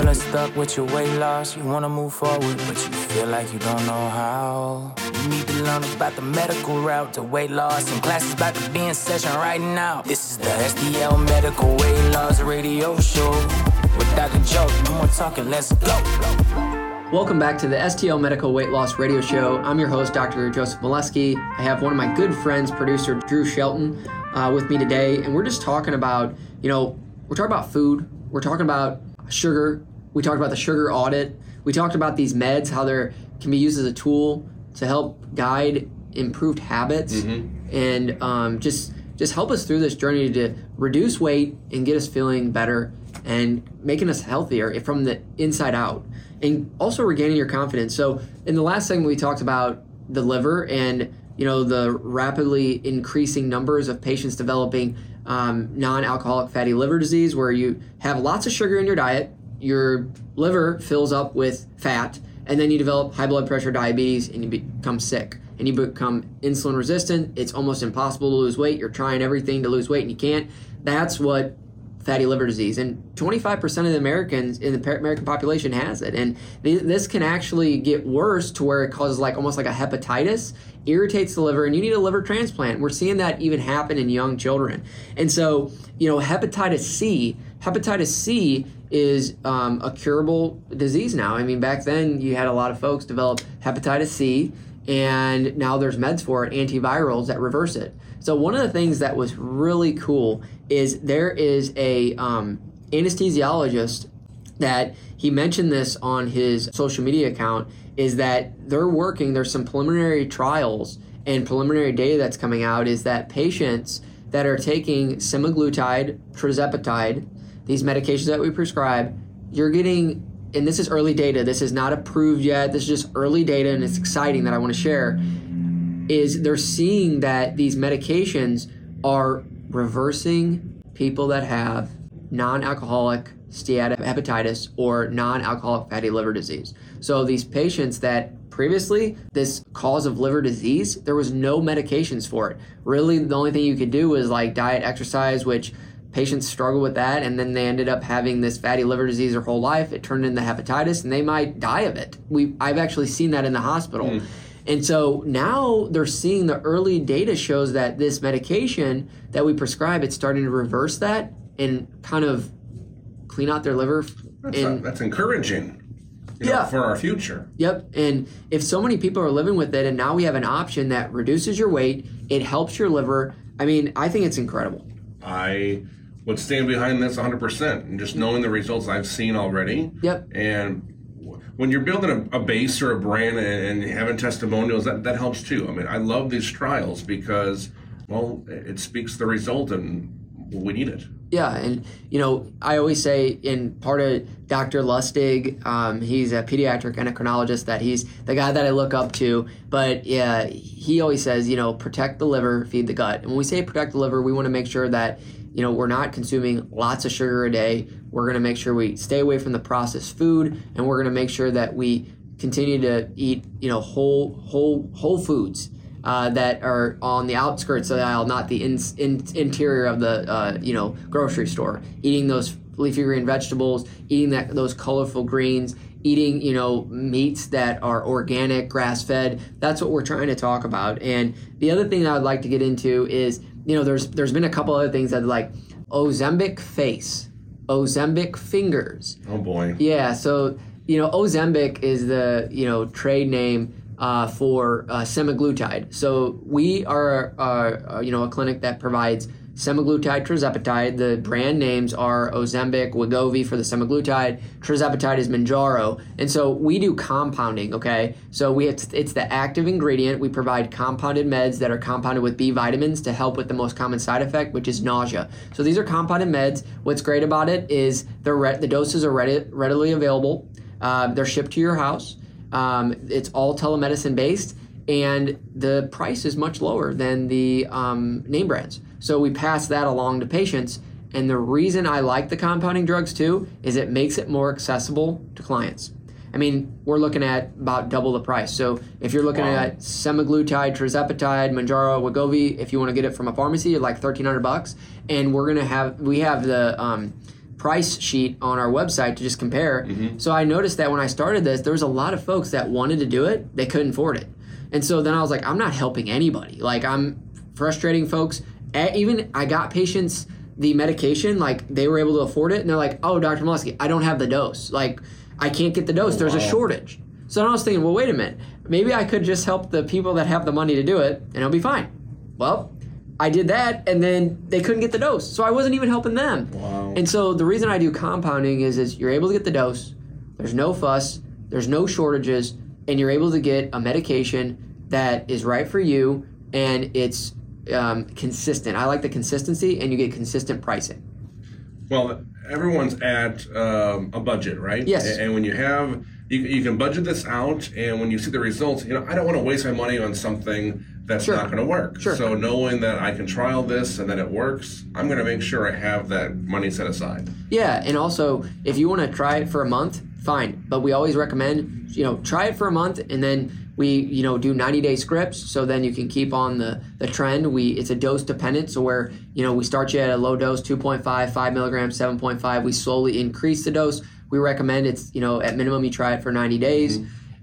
feeling stuck with your weight loss. You wanna move forward, but you feel like you don't know how. You need to learn about the medical route to weight loss. And classes about to be in session right now. This is the STL Medical Weight Loss Radio Show. With Dr. Joe, no more talking, let's go. Welcome back to the STL Medical Weight Loss Radio Show. I'm your host, Dr. Joseph Moleski. I have one of my good friends, producer Drew Shelton, uh, with me today, and we're just talking about, you know, we're talking about food, we're talking about sugar, we talked about the sugar audit, we talked about these meds, how they can be used as a tool to help guide improved habits, Mm-hmm. and um, just just help us through this journey to reduce weight and get us feeling better and making us healthier from the inside out and also regaining your confidence so in the last segment we talked about the liver and you know the rapidly increasing numbers of patients developing um, non-alcoholic fatty liver disease where you have lots of sugar in your diet your liver fills up with fat and then you develop high blood pressure diabetes and you become sick. And you become insulin resistant. It's almost impossible to lose weight. You're trying everything to lose weight and you can't. That's what fatty liver disease and 25% of the americans in the american population has it. And th- this can actually get worse to where it causes like almost like a hepatitis irritates the liver and you need a liver transplant. We're seeing that even happen in young children. And so you know hepatitis c hepatitis c is um, a curable disease now. I mean back then you had a lot of folks develop hepatitis c and now there's meds for it antivirals that reverse it. So one of the things that was really cool is there is a um, anesthesiologist that he mentioned this on his social media account is that they're working there's some preliminary trials and preliminary data that's coming out is that patients that are taking semaglutide tirzepatide these medications that we prescribe you're getting and this is early data this is not approved yet this is just early data and it's exciting that i want to share is they're seeing that these medications are reversing people that have non-alcoholic steatohepatitis or non-alcoholic fatty liver disease. So these patients that previously this cause of liver disease, there was no medications for it. Really, the only thing you could do was like diet, exercise, which patients struggle with that, and then they ended up having this fatty liver disease their whole life. It turned into hepatitis, and they might die of it. We I've actually seen that in the hospital. Hmm. And so now they're seeing the early data shows that this medication that we prescribe, it's starting to reverse that and kind of clean out their liver. That's, and that's encouraging. You know, Yeah. for our future. Yep. And if so many people are living with it, and now we have an option that reduces your weight, it helps your liver. I mean, I think it's incredible. I would stand behind this 100%. And just knowing the results I've seen already. Yep. And when you're building a, a base or a brand and, and having testimonials, that, that helps too. I mean, I love these trials because, well, it it speaks the result and we need it. Yeah, and you know, I always say in part of Dr. Lustig, um, he's a pediatric endocrinologist that he's the guy that I look up to. But yeah, he always says, you know, protect the liver, feed the gut. And when we say protect the liver, we want to make sure that you know we're not consuming lots of sugar a day. We're going to make sure we stay away from the processed food, and we're going to make sure that we continue to eat, you know, whole whole whole foods uh, that are on the outskirts of the aisle, not the in, in, interior of the uh, you know grocery store. Eating those leafy green vegetables, eating that those colorful greens, eating you know meats that are organic, grass fed. That's what we're trying to talk about. And the other thing I would like to get into is you know there's there's been a couple other things that like Ozempic face, Ozempic fingers. Oh boy. Yeah, so you know, Ozempic is the you know trade name uh, for uh, semaglutide. So we are uh, uh, you know a clinic that provides semaglutide, tirzepatide. The brand names are Ozempic, Wegovy for the semaglutide. Tirzepatide is Mounjaro, and so we do compounding. Okay, so we it's, it's the active ingredient. We provide compounded meds that are compounded with B vitamins to help with the most common side effect, which is nausea. So these are compounded meds. What's great about it is the re- the doses are ready, readily available. Uh, they're shipped to your house. Um, it's all telemedicine based, and the price is much lower than the um, name brands. So we pass that along to patients. And the reason I like the compounding drugs too is it makes it more accessible to clients. I mean, we're looking at about double the price. So if you're looking Wow. at semaglutide, tirzepatide, Mounjaro, Wegovy, if you want to get it from a pharmacy, you're like thirteen hundred bucks. And we're gonna have we have the um, price sheet on our website to just compare. So I noticed that when I started this, there was a lot of folks that wanted to do it, they couldn't afford it. And so then I was like, I'm not helping anybody. Like I'm frustrating folks. Even I got patients the medication, like they were able to afford it, and they're like, "Oh, Dr. Moleski, I don't have the dose. Like I can't get the dose. There's a shortage." So I was thinking, well, wait a minute. Maybe I could just help the people that have the money to do it, and it'll be fine. Well, I did that, and then they couldn't get the dose, so I wasn't even helping them. Wow. And so the reason I do compounding is, is you're able to get the dose. There's no fuss. There's no shortages, and you're able to get a medication that is right for you, and it's um, consistent. I like the consistency, and you get consistent pricing. Well, everyone's at um, a budget, right? Yes. And when you have, you, you can budget this out, and when you see the results, you know, I don't want to waste my money on something that's Sure. not going to work. Sure. So knowing that I can trial this and that it works, I'm going to make sure I have that money set aside. Yeah, and also if you want to try it for a month, fine. But we always recommend, you know, try it for a month and then we, you know, do 90 day scripts so then you can keep on the, the trend. We it's a dose dependent, so where, you know, we start you at a low dose, 2.5, 5 milligrams, 7.5. We slowly increase the dose. We recommend it's, you know, at minimum you try it for 90 days.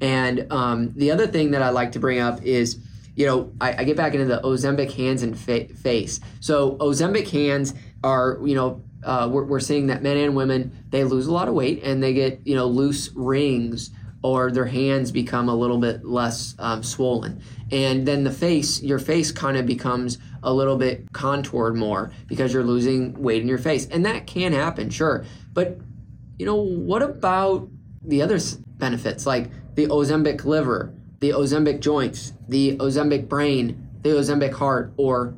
And um, the other thing that I like to bring up is, you know, I, I get back into the Ozempic hands and fa- face. So Ozempic hands are, you know, uh, we're, we're seeing that men and women they lose a lot of weight and they get, you know, loose rings or their hands become a little bit less um, swollen. And then the face, your face kind of becomes a little bit contoured more because you're losing weight in your face. And that can happen, sure. But you know, what about the other benefits like the Ozempic liver, the Ozempic joints, the Ozempic brain, the Ozempic heart, or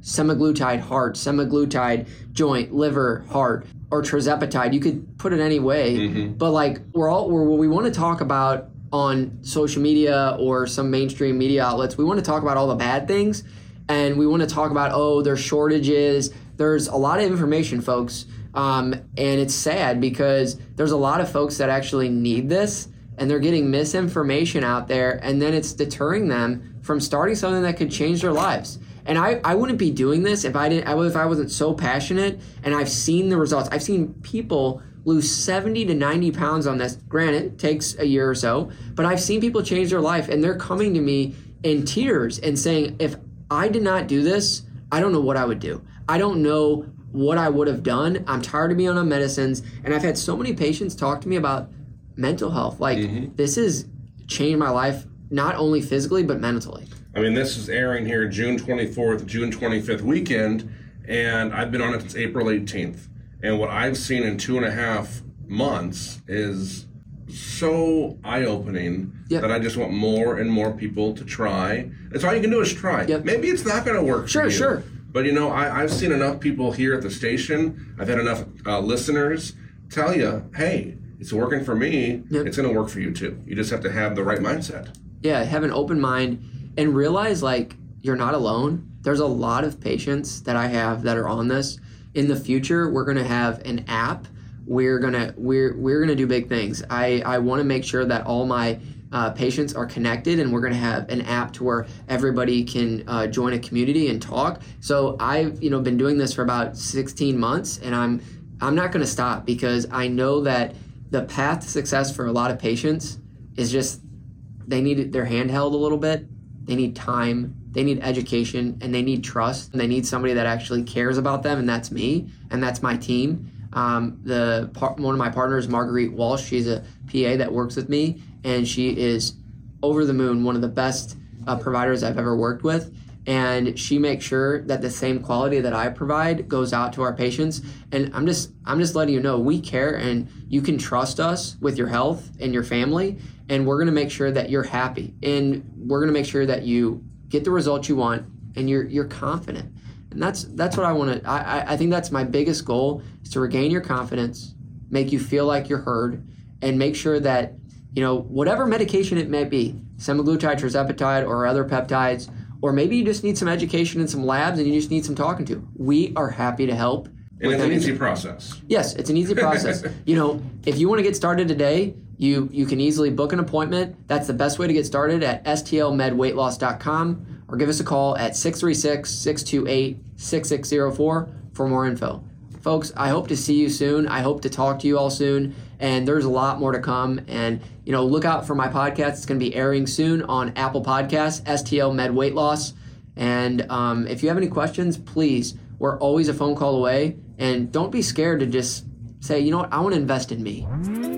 semaglutide heart, semaglutide joint, liver, heart, or tirzepatide? You could put it any way, but like we're all we're, what we want to talk about on social media or some mainstream media outlets, we want to talk about all the bad things, and we want to talk about oh, there's shortages. There's a lot of information, folks. Um, and it's sad because there's a lot of folks that actually need this and they're getting misinformation out there and then it's deterring them from starting something that could change their lives. And I, I wouldn't be doing this if I didn't if I wasn't so passionate and I've seen the results. I've seen people lose 70 to 90 pounds on this. Granted, it takes a year or so, but I've seen people change their life and they're coming to me in tears and saying, if I did not do this, I don't know what I would do. I don't know what I would have done. I'm tired of being on medicines. And I've had so many patients talk to me about mental health. Like, mm-hmm. this has changed my life, not only physically, but mentally. I mean, this is airing here June 24th, June 25th weekend, and I've been on it since April 18th. And what I've seen in two and a half months is so eye opening Yep. that I just want more and more people to try. That's all you can do is try. Yep. Maybe it's not going to work. Sure, for you. sure. But you know, I, I've seen enough people here at the station. I've had enough uh, listeners tell you, "Hey, it's working for me. Yep. It's going to work for you too. You just have to have the right mindset." Yeah, have an open mind and realize like you're not alone. There's a lot of patients that I have that are on this. In the future, we're gonna have an app. We're gonna we're we're gonna do big things. I I want to make sure that all my uh, patients are connected, and we're gonna have an app to where everybody can uh, join a community and talk. So I've you know been doing this for about 16 months, and I'm I'm not gonna stop because I know that the path to success for a lot of patients is just they need their hand held a little bit. They need time. They need education, and they need trust. And they need somebody that actually cares about them, and that's me, and that's my team. Um, the one of my partners, Marguerite Walsh, she's a PA that works with me, and she is over the moon, one of the best uh, providers I've ever worked with. And she makes sure that the same quality that I provide goes out to our patients. And I'm just I'm just letting you know we care, and you can trust us with your health and your family and we're going to make sure that you're happy and we're going to make sure that you get the results you want and you're you're confident and that's that's what i want to I, I- think that's my biggest goal is to regain your confidence make you feel like you're heard and make sure that you know whatever medication it may be semaglutide tirzepatide or other peptides or maybe you just need some education and some labs and you just need some talking to we are happy to help And with it's an easy process. Yes, it's an easy process. you know, if you want to get started today, you you can easily book an appointment. That's the best way to get started at stlmedweightloss.com or give us a call at 636-628-6604 for more info. Folks, I hope to see you soon. I hope to talk to you all soon. And there's a lot more to come. And, you know, look out for my podcast. It's going to be airing soon on Apple Podcasts, STL Med Weight Loss. And um, if you have any questions, please, we're always a phone call away. And don't be scared to just say, you know what, I want to invest in me.